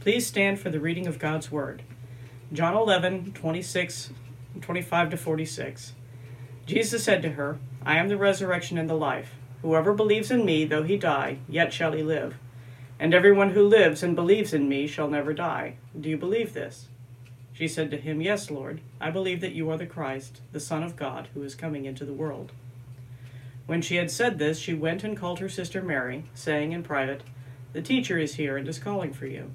Please stand for the reading of God's Word. John 11, 26, 25 to 46. Jesus said to her, I am the resurrection and the life. Whoever believes in me, though he die, yet shall he live. And everyone who lives and believes in me shall never die. Do you believe this? She said to him, Yes, Lord. I believe that you are the Christ, the Son of God, who is coming into the world. When she had said this, she went and called her sister Mary, saying in private, The teacher is here and is calling for you.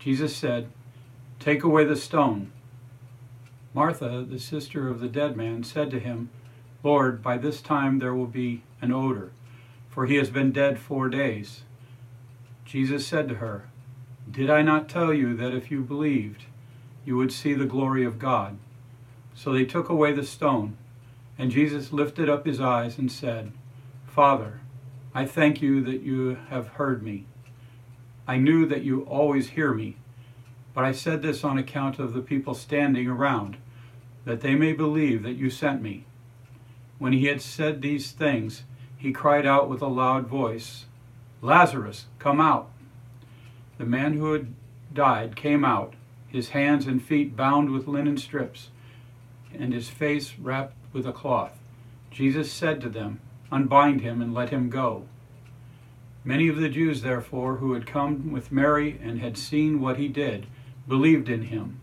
Jesus said, Take away the stone. Martha, the sister of the dead man, said to him, Lord, by this time there will be an odor, for he has been dead four days. Jesus said to her, Did I not tell you that if you believed, you would see the glory of God? So they took away the stone, and Jesus lifted up his eyes and said, Father, I thank you that you have heard me. I knew that you always hear me, but I said this on account of the people standing around, that they may believe that you sent me. When he had said these things, he cried out with a loud voice, Lazarus, come out. The man who had died came out, his hands and feet bound with linen strips, and his face wrapped with a cloth. Jesus said to them, Unbind him and let him go. Many of the Jews, therefore, who had come with Mary and had seen what he did, believed in him.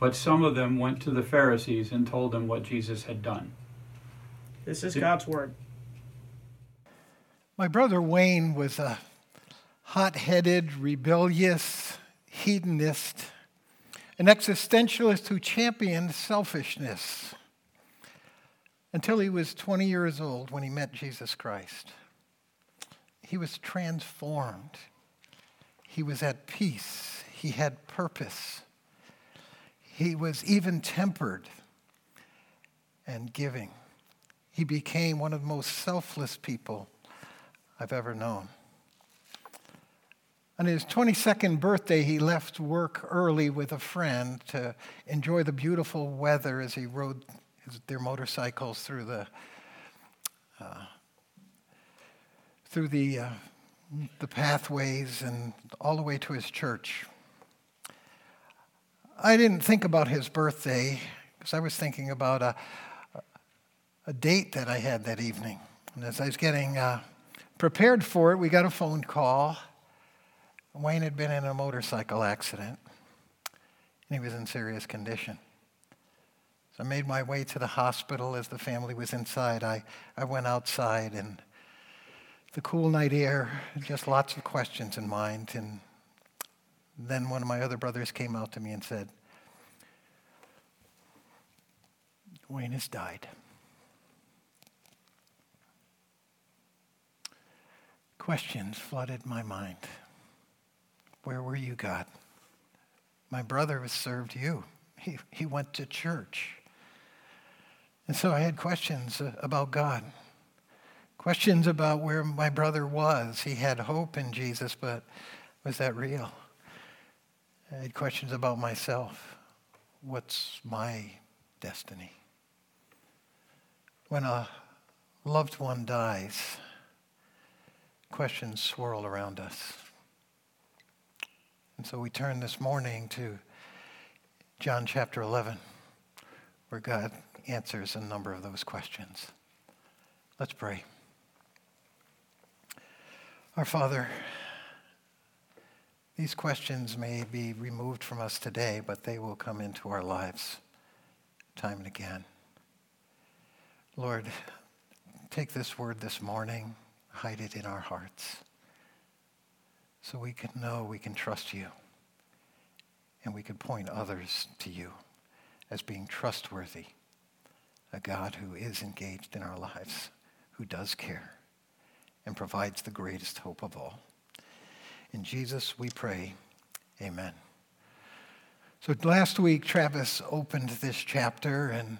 But some of them went to the Pharisees and told them what Jesus had done. This is God's word. My brother Wayne was a hot headed, rebellious hedonist, an existentialist who championed selfishness until he was 20 years old when he met Jesus Christ. He was transformed. He was at peace. He had purpose. He was even tempered and giving. He became one of the most selfless people I've ever known. On his 22nd birthday, he left work early with a friend to enjoy the beautiful weather as he rode their motorcycles through the uh, through the uh, the pathways and all the way to his church. I didn't think about his birthday because I was thinking about a, a date that I had that evening. And as I was getting uh, prepared for it, we got a phone call. Wayne had been in a motorcycle accident and he was in serious condition. So I made my way to the hospital as the family was inside. I, I went outside and the cool night air, just lots of questions in mind. And then one of my other brothers came out to me and said, Wayne has died. Questions flooded my mind. Where were you, God? My brother has served you. He, he went to church. And so I had questions about God, questions about where my brother was. He had hope in Jesus, but was that real? I had questions about myself. What's my destiny? When a loved one dies, questions swirl around us. And so we turn this morning to John chapter 11, where God answers a number of those questions. Let's pray. Our Father, these questions may be removed from us today, but they will come into our lives. time and again. Lord, take this word this morning, hide it in our hearts, so we can know we can trust you and we can point others to you as being trustworthy, a God who is engaged in our lives, who does care, and provides the greatest hope of all. In Jesus we pray, amen. So last week, Travis opened this chapter, and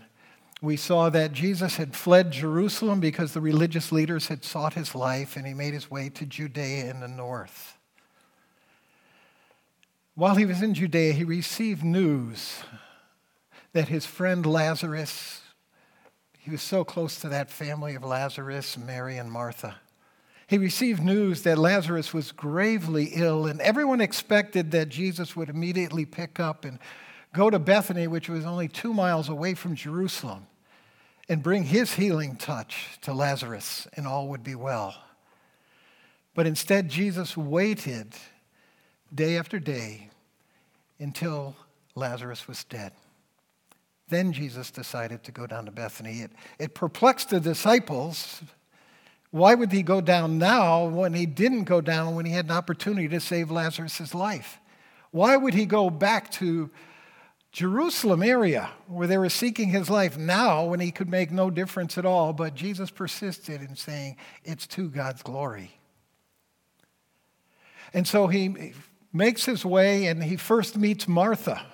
we saw that Jesus had fled Jerusalem because the religious leaders had sought his life, and he made his way to Judea in the north. While he was in Judea, he received news that his friend Lazarus, he was so close to that family of Lazarus, Mary, and Martha. He received news that Lazarus was gravely ill, and everyone expected that Jesus would immediately pick up and go to Bethany, which was only two miles away from Jerusalem, and bring his healing touch to Lazarus, and all would be well. But instead, Jesus waited day after day until Lazarus was dead. Then Jesus decided to go down to Bethany. It, it perplexed the disciples why would he go down now when he didn't go down when he had an opportunity to save Lazarus' life? Why would he go back to Jerusalem area where they were seeking his life now when he could make no difference at all? But Jesus persisted in saying, It's to God's glory. And so he makes his way and he first meets Martha.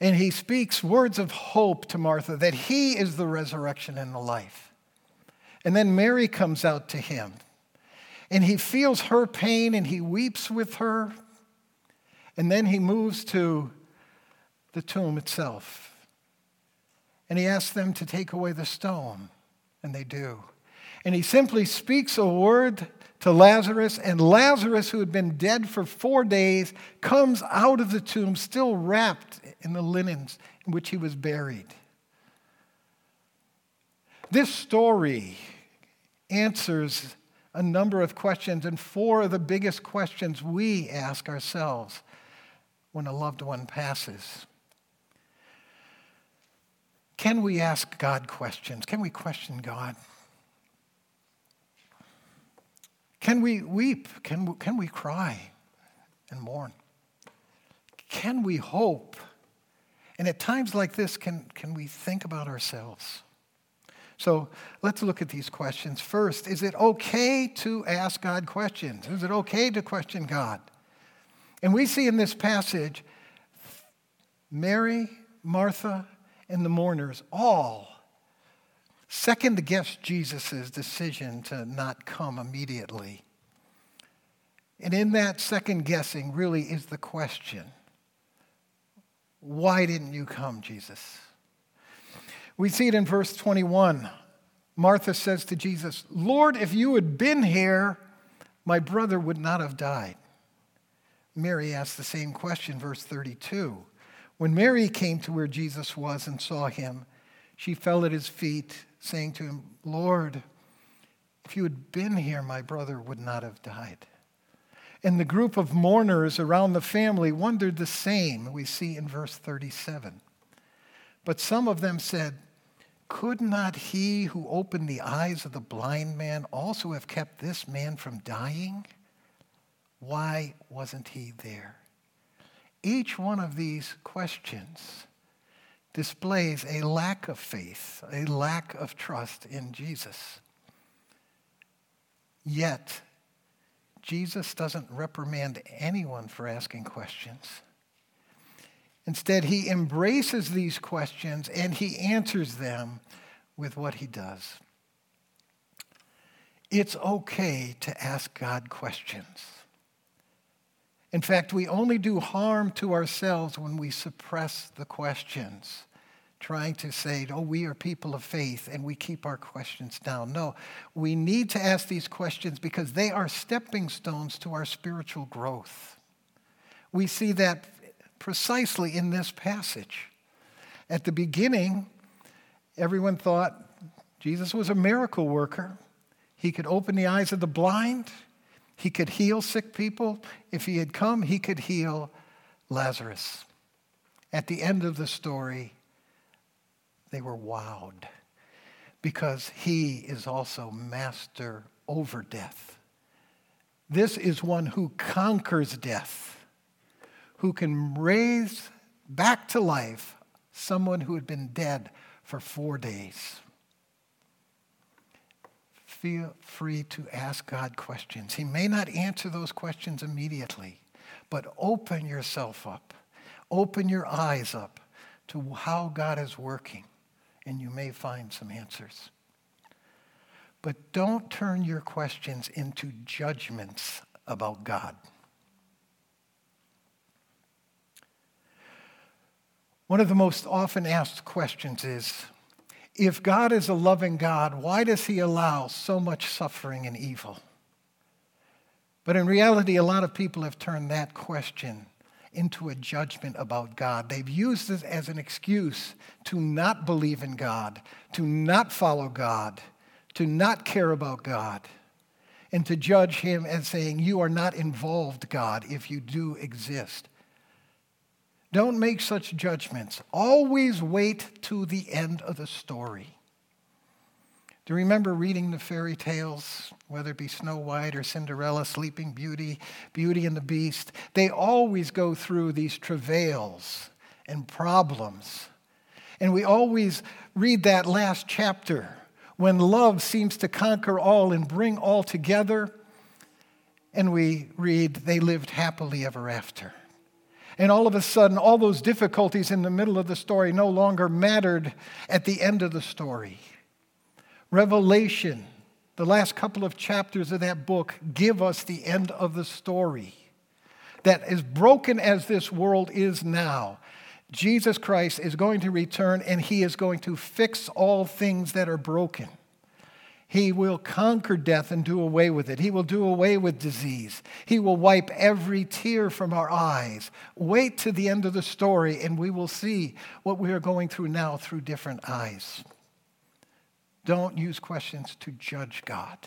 And he speaks words of hope to Martha that he is the resurrection and the life. And then Mary comes out to him. And he feels her pain and he weeps with her. And then he moves to the tomb itself. And he asks them to take away the stone. And they do. And he simply speaks a word to Lazarus, and Lazarus, who had been dead for four days, comes out of the tomb, still wrapped in the linens in which he was buried. This story answers a number of questions, and four of the biggest questions we ask ourselves when a loved one passes. Can we ask God questions? Can we question God? Can we weep? Can, can we cry and mourn? Can we hope? And at times like this, can, can we think about ourselves? So let's look at these questions. First, is it okay to ask God questions? Is it okay to question God? And we see in this passage Mary, Martha, and the mourners all second guess Jesus' decision to not come immediately. And in that second guessing, really is the question why didn't you come, Jesus? We see it in verse 21. Martha says to Jesus, Lord, if you had been here, my brother would not have died. Mary asked the same question, verse 32. When Mary came to where Jesus was and saw him, she fell at his feet, saying to him, Lord, if you had been here, my brother would not have died. And the group of mourners around the family wondered the same, we see in verse 37. But some of them said, could not he who opened the eyes of the blind man also have kept this man from dying? Why wasn't he there? Each one of these questions displays a lack of faith, a lack of trust in Jesus. Yet, Jesus doesn't reprimand anyone for asking questions. Instead, he embraces these questions and he answers them with what he does. It's okay to ask God questions. In fact, we only do harm to ourselves when we suppress the questions, trying to say, oh, we are people of faith, and we keep our questions down. No, we need to ask these questions because they are stepping stones to our spiritual growth. We see that precisely in this passage. At the beginning, everyone thought Jesus was a miracle worker. He could open the eyes of the blind, he could heal sick people. If he had come, he could heal Lazarus. At the end of the story, they were wowed because he is also master over death. This is one who conquers death, who can raise back to life someone who had been dead for four days. Feel free to ask God questions. He may not answer those questions immediately, but open yourself up, open your eyes up to how God is working, and you may find some answers. But don't turn your questions into judgments about God. One of the most often asked questions is if God is a loving God, why does he allow so much suffering and evil? But in reality, a lot of people have turned that question into a judgment about God. They've used it as an excuse to not believe in God, to not follow God, to not care about God, and to judge him as saying, You are not involved, God, if you do exist. Don't make such judgments. Always wait to the end of the story. Do you remember reading the fairy tales, whether it be Snow White or Cinderella, Sleeping Beauty, Beauty and the Beast? They always go through these travails and problems. And we always read that last chapter when love seems to conquer all and bring all together. And we read, they lived happily ever after. And all of a sudden, all those difficulties in the middle of the story no longer mattered at the end of the story. Revelation, the last couple of chapters of that book, give us the end of the story. That as broken as this world is now, Jesus Christ is going to return and he is going to fix all things that are broken. He will conquer death and do away with it. He will do away with disease. He will wipe every tear from our eyes. Wait to the end of the story, and we will see what we are going through now through different eyes. Don't use questions to judge God.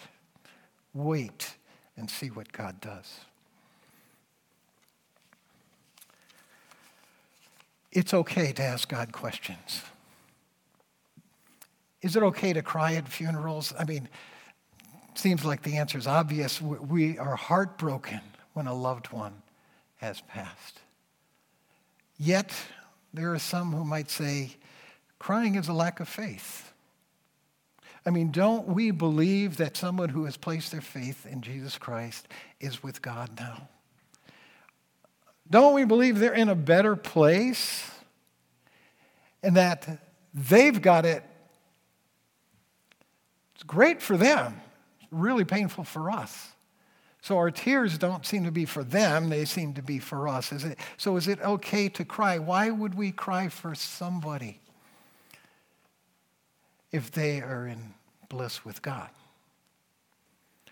Wait and see what God does. It's okay to ask God questions. Is it okay to cry at funerals? I mean, seems like the answer is obvious. We are heartbroken when a loved one has passed. Yet, there are some who might say crying is a lack of faith. I mean, don't we believe that someone who has placed their faith in Jesus Christ is with God now? Don't we believe they're in a better place and that they've got it it's great for them, it's really painful for us. So our tears don't seem to be for them, they seem to be for us. Is it, so is it okay to cry? Why would we cry for somebody if they are in bliss with God?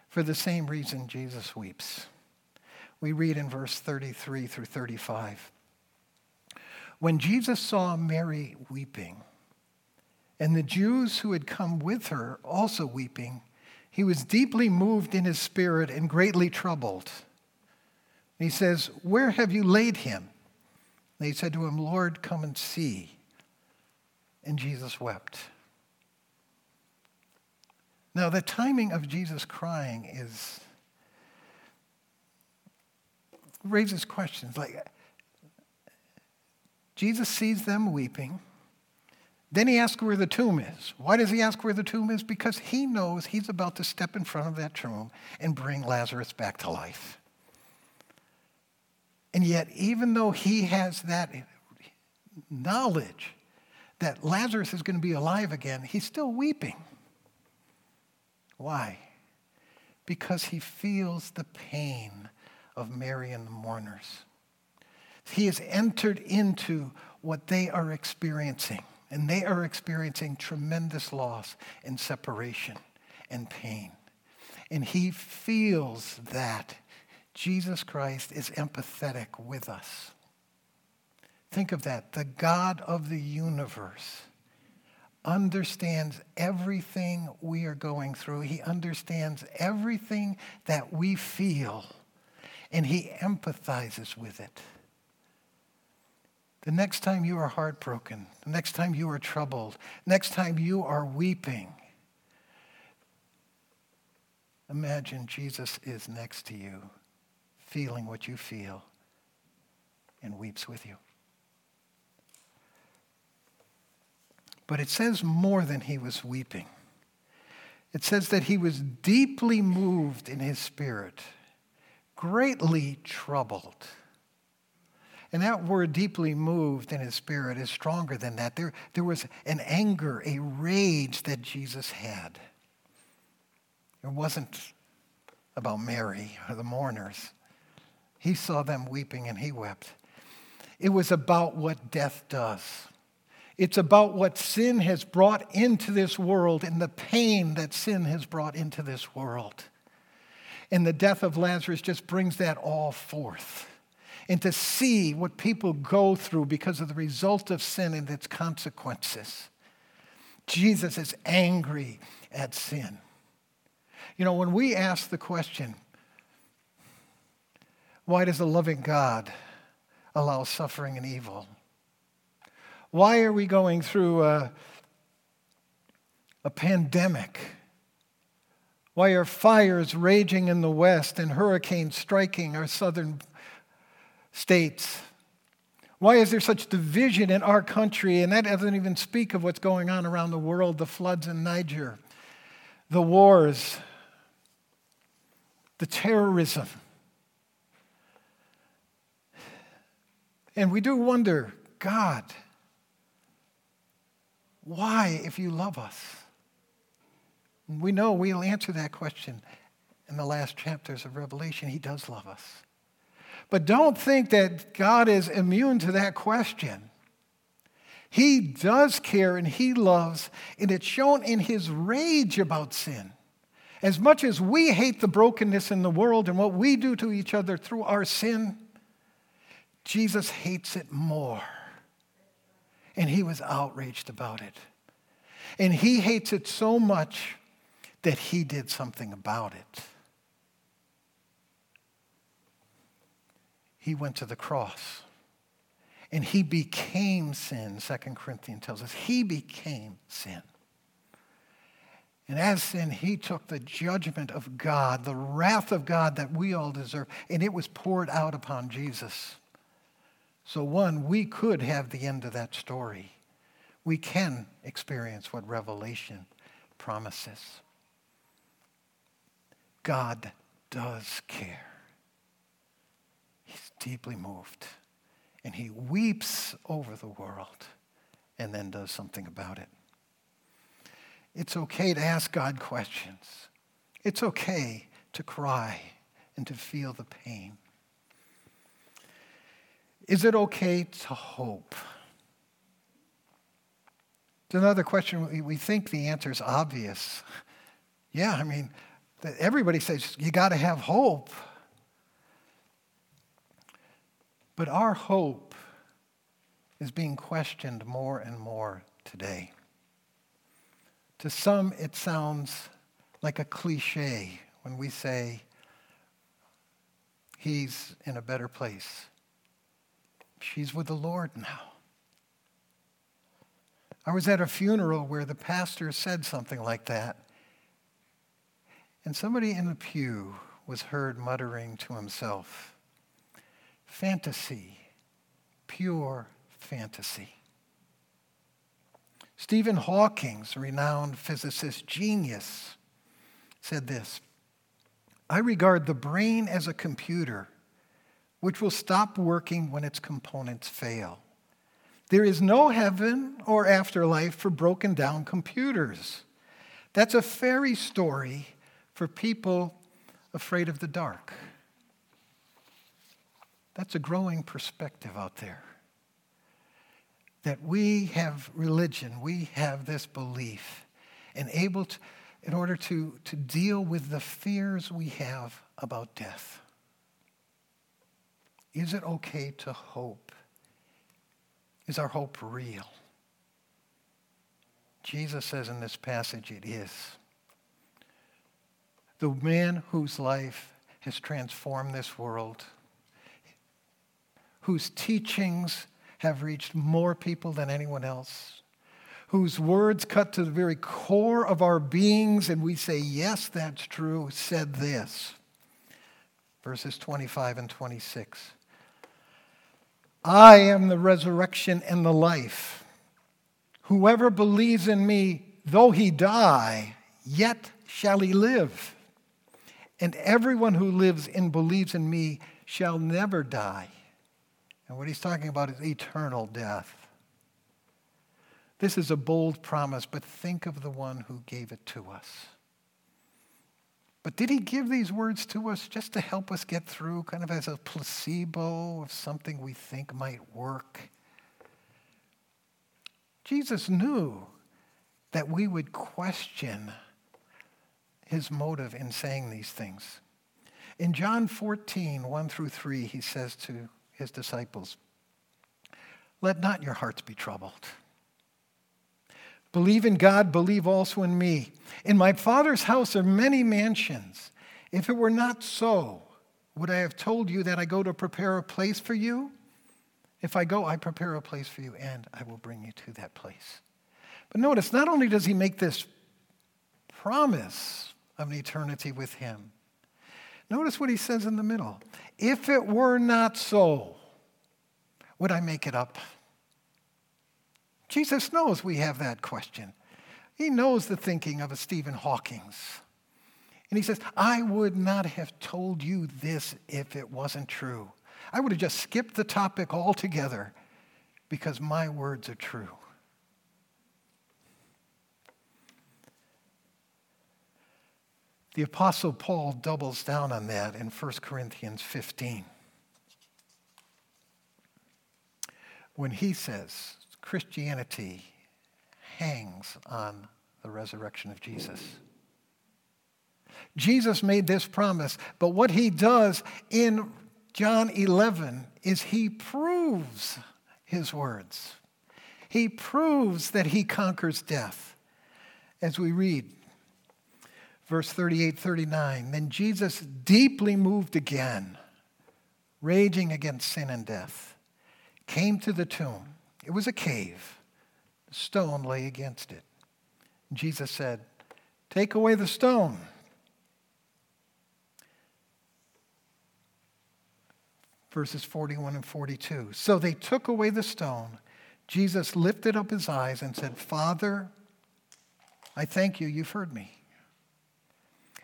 For the same reason Jesus weeps. We read in verse 33 through 35. When Jesus saw Mary weeping, and the Jews who had come with her also weeping, he was deeply moved in his spirit and greatly troubled. He says, Where have you laid him? They said to him, Lord, come and see. And Jesus wept. Now, the timing of Jesus crying is raises questions like Jesus sees them weeping. Then he asks where the tomb is. Why does he ask where the tomb is? Because he knows he's about to step in front of that tomb and bring Lazarus back to life. And yet, even though he has that knowledge that Lazarus is going to be alive again, he's still weeping. Why? Because he feels the pain of Mary and the mourners. He has entered into what they are experiencing. And they are experiencing tremendous loss and separation and pain. And he feels that Jesus Christ is empathetic with us. Think of that. The God of the universe understands everything we are going through. He understands everything that we feel, and he empathizes with it. The next time you are heartbroken, the next time you are troubled, next time you are weeping, imagine Jesus is next to you, feeling what you feel, and weeps with you. But it says more than he was weeping. It says that he was deeply moved in his spirit, greatly troubled. And that word deeply moved in his spirit is stronger than that. There, there was an anger, a rage that Jesus had. It wasn't about Mary or the mourners. He saw them weeping and he wept. It was about what death does. It's about what sin has brought into this world and the pain that sin has brought into this world. And the death of Lazarus just brings that all forth. And to see what people go through because of the result of sin and its consequences. Jesus is angry at sin. You know, when we ask the question, why does a loving God allow suffering and evil? Why are we going through a, a pandemic? Why are fires raging in the West and hurricanes striking our southern states? Why is there such division in our country? And that doesn't even speak of what's going on around the world the floods in Niger, the wars, the terrorism. And we do wonder God, why, if you love us? We know we'll answer that question in the last chapters of Revelation. He does love us. But don't think that God is immune to that question. He does care and he loves, and it's shown in his rage about sin. As much as we hate the brokenness in the world and what we do to each other through our sin, Jesus hates it more and he was outraged about it. And he hates it so much that he did something about it. He went to the cross and he became sin, Second Corinthians tells us. He became sin. And as sin, he took the judgment of God, the wrath of God that we all deserve, and it was poured out upon Jesus. So, one, we could have the end of that story. We can experience what Revelation promises. God does care. Deeply moved. And he weeps over the world and then does something about it. It's okay to ask God questions. It's okay to cry and to feel the pain. Is it okay to hope? It's another question. We think the answer is obvious. Yeah, I mean, everybody says you got to have hope. But our hope is being questioned more and more today. To some, it sounds like a cliche when we say, He's in a better place. She's with the Lord now. I was at a funeral where the pastor said something like that. And somebody in the pew was heard muttering to himself, fantasy, pure fantasy. Stephen Hawking's renowned physicist genius said this I regard the brain as a computer which will stop working when its components fail. There is no heaven or afterlife for broken down computers. That's a fairy story for people afraid of the dark. That's a growing perspective out there. That we have religion, we have this belief, and able to, in order to, to deal with the fears we have about death. Is it okay to hope? Is our hope real? Jesus says in this passage it is. The man whose life has transformed this world, whose teachings have reached more people than anyone else, whose words cut to the very core of our beings, and we say, Yes, that's true, said this. Verses 25 and 26. I am the resurrection and the life. Whoever believes in me, though he die, yet shall he live. And everyone who lives and believes in me shall never die. And what he's talking about is eternal death. This is a bold promise, but think of the one who gave it to us. But did he give these words to us just to help us get through, kind of as a placebo of something we think might work? Jesus knew that we would question his motive in saying these things. In John 14, 1 through 3, he says to his disciples, Let not your hearts be troubled. Believe in God, believe also in me. In my Father's house are many mansions. If it were not so, would I have told you that I go to prepare a place for you? If I go, I prepare a place for you, and I will bring you to that place. But notice, not only does he make this promise of an eternity with him, notice what he says in the middle. If it were not so, would I make it up? Jesus knows we have that question. He knows the thinking of a Stephen Hawking's. And he says, I would not have told you this if it wasn't true. I would have just skipped the topic altogether because my words are true. The Apostle Paul doubles down on that in 1 Corinthians 15. When he says Christianity hangs on the resurrection of Jesus. Jesus made this promise, but what he does in John 11 is he proves his words. He proves that he conquers death. As we read, verse 38 39, then Jesus, deeply moved again, raging against sin and death, came to the tomb. It was a cave, stone lay against it. Jesus said, Take away the stone. Verses 41 and 42. So they took away the stone. Jesus lifted up his eyes and said, Father, I thank you, you've heard me.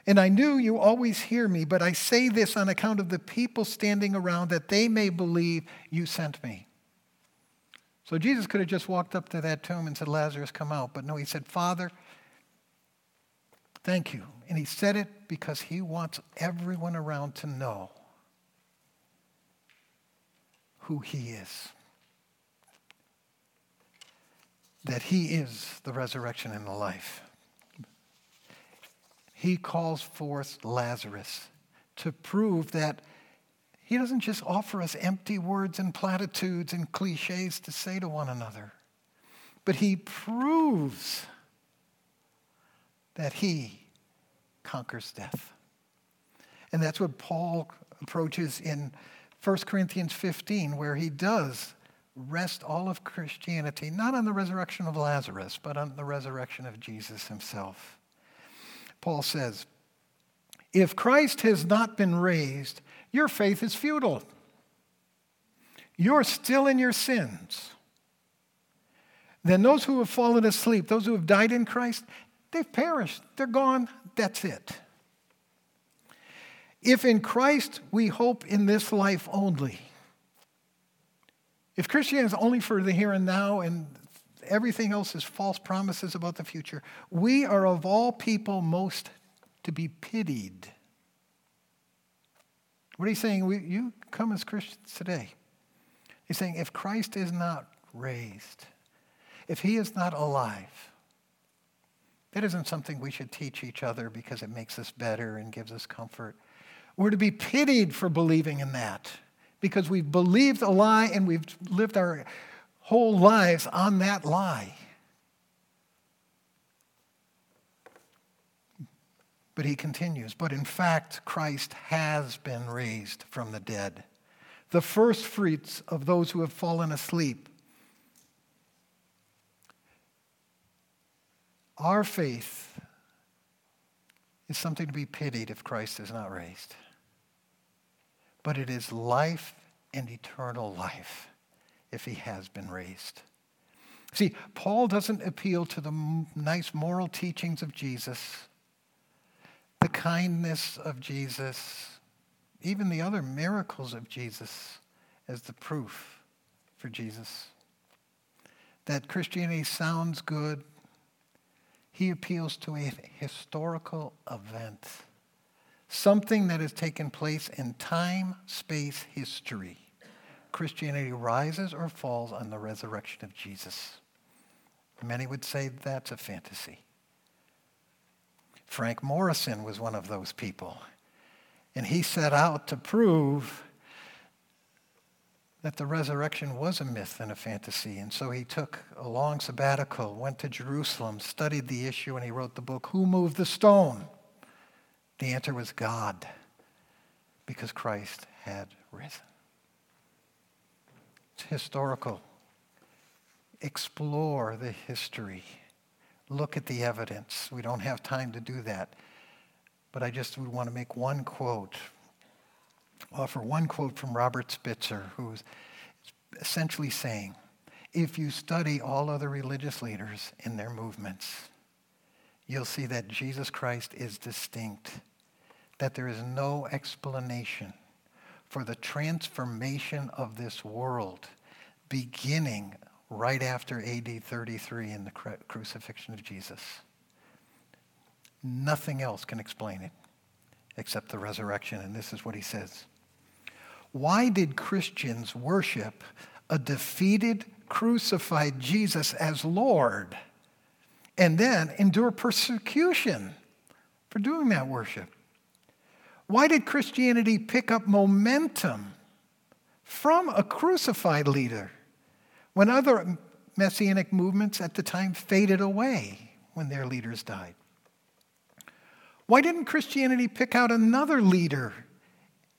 And I knew you always hear me, but I say this on account of the people standing around that they may believe you sent me. So Jesus could have just walked up to that tomb and said, Lazarus, come out. But no, he said, Father, thank you. And he said it because he wants everyone around to know who he is. That he is the resurrection and the life he calls forth Lazarus to prove that he doesn't just offer us empty words and platitudes and cliches to say to one another, but he proves that he conquers death. And that's what Paul approaches in 1 Corinthians 15, where he does rest all of Christianity, not on the resurrection of Lazarus, but on the resurrection of Jesus himself. Paul says, If Christ has not been raised, your faith is futile. You're still in your sins. Then those who have fallen asleep, those who have died in Christ, they've perished. They're gone. That's it. If in Christ we hope in this life only, if Christianity is only for the here and now and everything else is false promises about the future. We are of all people most to be pitied. What are you saying? We, you come as Christians today. He's saying if Christ is not raised, if he is not alive, that isn't something we should teach each other because it makes us better and gives us comfort. We're to be pitied for believing in that because we've believed a lie and we've lived our whole lives on that lie. But he continues, but in fact, Christ has been raised from the dead. the first fruits of those who have fallen asleep. Our faith is something to be pitied if Christ is not raised. But it is life and eternal life if he has been raised. See, Paul doesn't appeal to the nice moral teachings of Jesus, the kindness of Jesus, even the other miracles of Jesus as the proof for Jesus. That Christianity sounds good. He appeals to a historical event, something that has taken place in time, space, history. Christianity rises or falls on the resurrection of Jesus. Many would say that's a fantasy. Frank Morison was one of those people. And he set out to prove that the resurrection was a myth and a fantasy. And so he took a long sabbatical, went to Jerusalem, studied the issue, and he wrote the book, Who Moved the Stone? The answer was God, because Christ had risen. It's historical. Explore the history. Look at the evidence. We don't have time to do that. But I just would want to make one quote, offer one quote from Robert Spitzer, who's essentially saying, if you study all other religious leaders in their movements, you'll see that Jesus Christ is distinct, that there is no explanation for the transformation of this world beginning right after AD 33 in the crucifixion of Jesus. Nothing else can explain it except the resurrection. And this is what he says Why did Christians worship a defeated, crucified Jesus as Lord and then endure persecution for doing that worship? Why did Christianity pick up momentum from a crucified leader when other messianic movements at the time faded away when their leaders died? Why didn't Christianity pick out another leader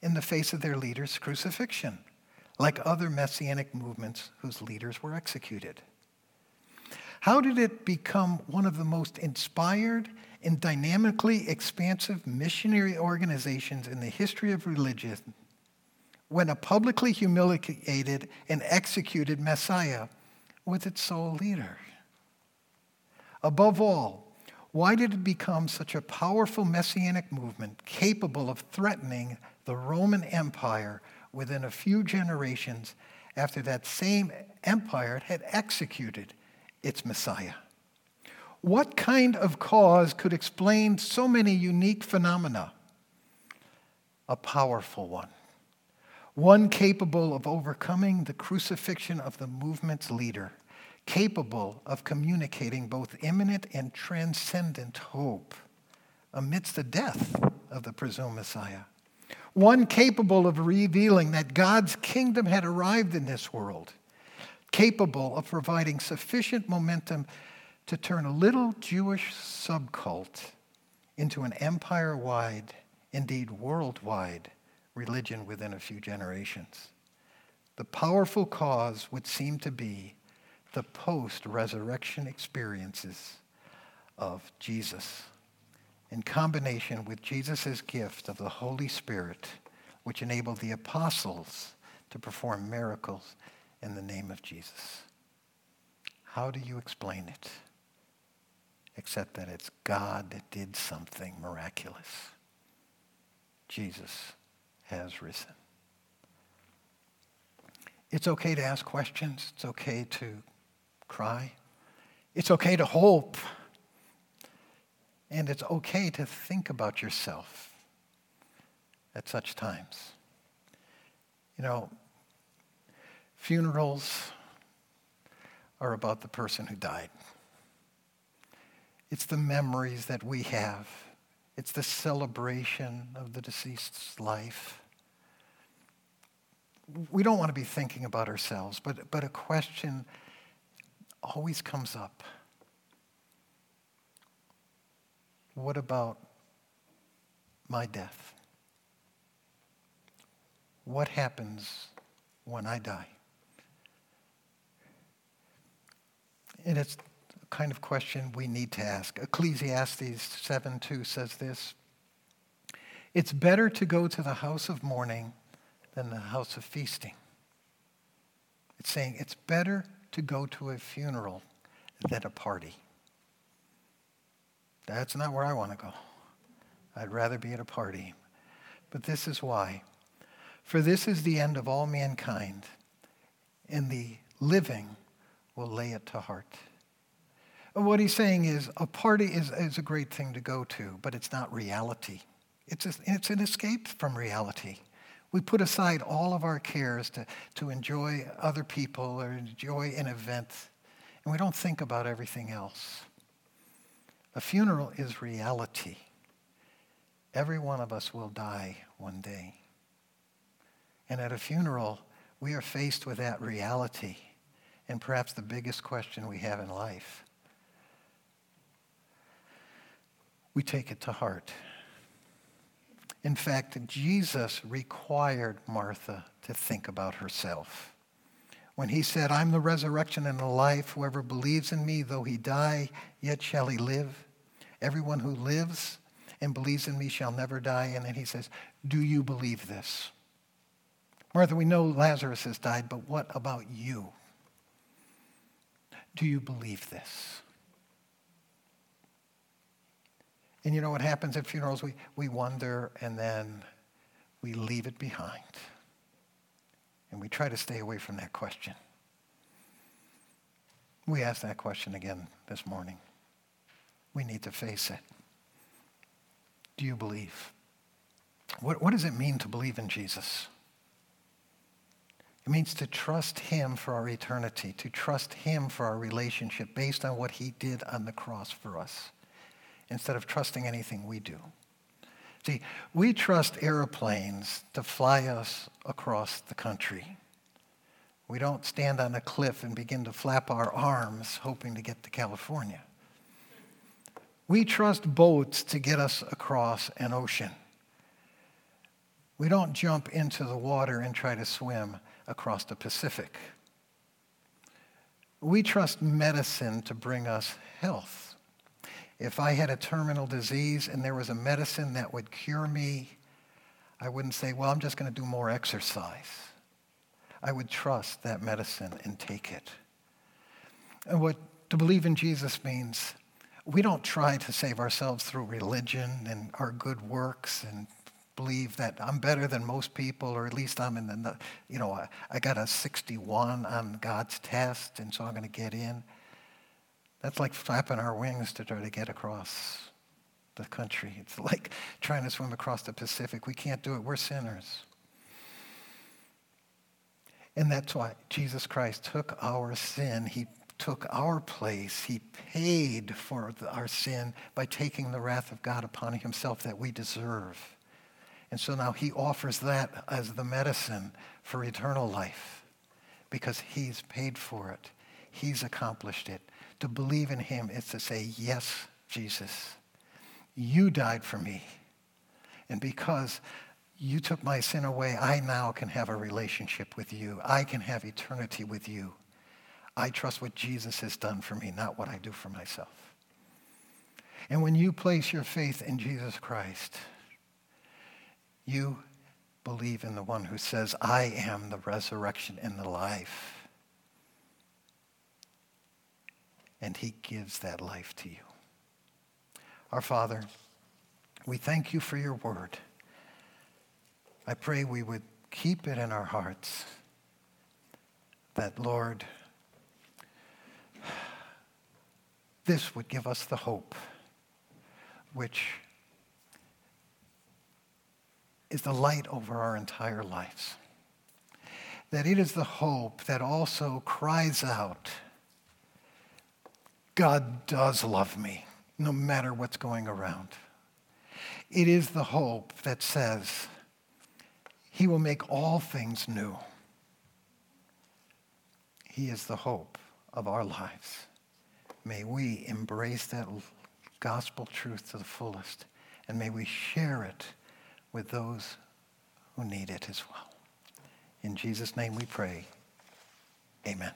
in the face of their leader's crucifixion, like other messianic movements whose leaders were executed? How did it become one of the most inspired and dynamically expansive missionary organizations in the history of religion when a publicly humiliated and executed Messiah was its sole leader? Above all, why did it become such a powerful messianic movement capable of threatening the Roman Empire within a few generations after that same empire had executed its Messiah? What kind of cause could explain so many unique phenomena? A powerful one. One capable of overcoming the crucifixion of the movement's leader capable of communicating both imminent and transcendent hope amidst the death of the presumed Messiah. One capable of revealing that God's kingdom had arrived in this world, capable of providing sufficient momentum to turn a little Jewish subcult into an empire wide, indeed worldwide, religion within a few generations. The powerful cause would seem to be the post resurrection experiences of Jesus in combination with Jesus' gift of the Holy Spirit, which enabled the apostles to perform miracles in the name of Jesus. How do you explain it? Except that it's God that did something miraculous. Jesus has risen. It's okay to ask questions. It's okay to cry. It's okay to hope. And it's okay to think about yourself at such times. You know, funerals are about the person who died. It's the memories that we have. It's the celebration of the deceased's life. We don't want to be thinking about ourselves, but, but a question always comes up. What about my death? What happens when I die? And it's kind of question we need to ask. Ecclesiastes 7 2 says this It's better to go to the house of mourning than the house of feasting. It's saying it's better to go to a funeral than a party. That's not where I want to go. I'd rather be at a party. But this is why. For this is the end of all mankind, and the living will lay it to heart. What he's saying is a party is, is a great thing to go to, but it's not reality. It's, a, it's an escape from reality. We put aside all of our cares to, to enjoy other people or enjoy an event, and we don't think about everything else. A funeral is reality. Every one of us will die one day. And at a funeral, we are faced with that reality and perhaps the biggest question we have in life. We take it to heart. In fact, Jesus required Martha to think about herself. When he said, I'm the resurrection and the life, whoever believes in me, though he die, yet shall he live. Everyone who lives and believes in me shall never die. And then he says, Do you believe this? Martha, we know Lazarus has died, but what about you? Do you believe this? And you know what happens at funerals? We, we wonder and then we leave it behind. And we try to stay away from that question. We ask that question again this morning. We need to face it. Do you believe? What, what does it mean to believe in Jesus? It means to trust him for our eternity, to trust him for our relationship based on what he did on the cross for us, instead of trusting anything we do. See, we trust airplanes to fly us across the country. We don't stand on a cliff and begin to flap our arms hoping to get to California. We trust boats to get us across an ocean. We don't jump into the water and try to swim across the Pacific. We trust medicine to bring us health. If I had a terminal disease and there was a medicine that would cure me, I wouldn't say, well, I'm just going to do more exercise. I would trust that medicine and take it. And what to believe in Jesus means, we don't try to save ourselves through religion and our good works and believe that I'm better than most people, or at least I'm in the, you know, I, I got a 61 on God's test, and so I'm going to get in. That's like flapping our wings to try to get across the country. It's like trying to swim across the Pacific. We can't do it. We're sinners. And that's why Jesus Christ took our sin. He took our place. He paid for our sin by taking the wrath of God upon himself that we deserve. And so now he offers that as the medicine for eternal life because he's paid for it. He's accomplished it. To believe in him is to say, Yes, Jesus, you died for me. And because you took my sin away, I now can have a relationship with you. I can have eternity with you. I trust what Jesus has done for me, not what I do for myself. And when you place your faith in Jesus Christ, you believe in the one who says, I am the resurrection and the life. And he gives that life to you. Our Father, we thank you for your word. I pray we would keep it in our hearts that, Lord, this would give us the hope which is the light over our entire lives. That it is the hope that also cries out, God does love me, no matter what's going around. It is the hope that says, He will make all things new. He is the hope of our lives. May we embrace that gospel truth to the fullest, and may we share it with those who need it as well. In Jesus' name we pray. Amen.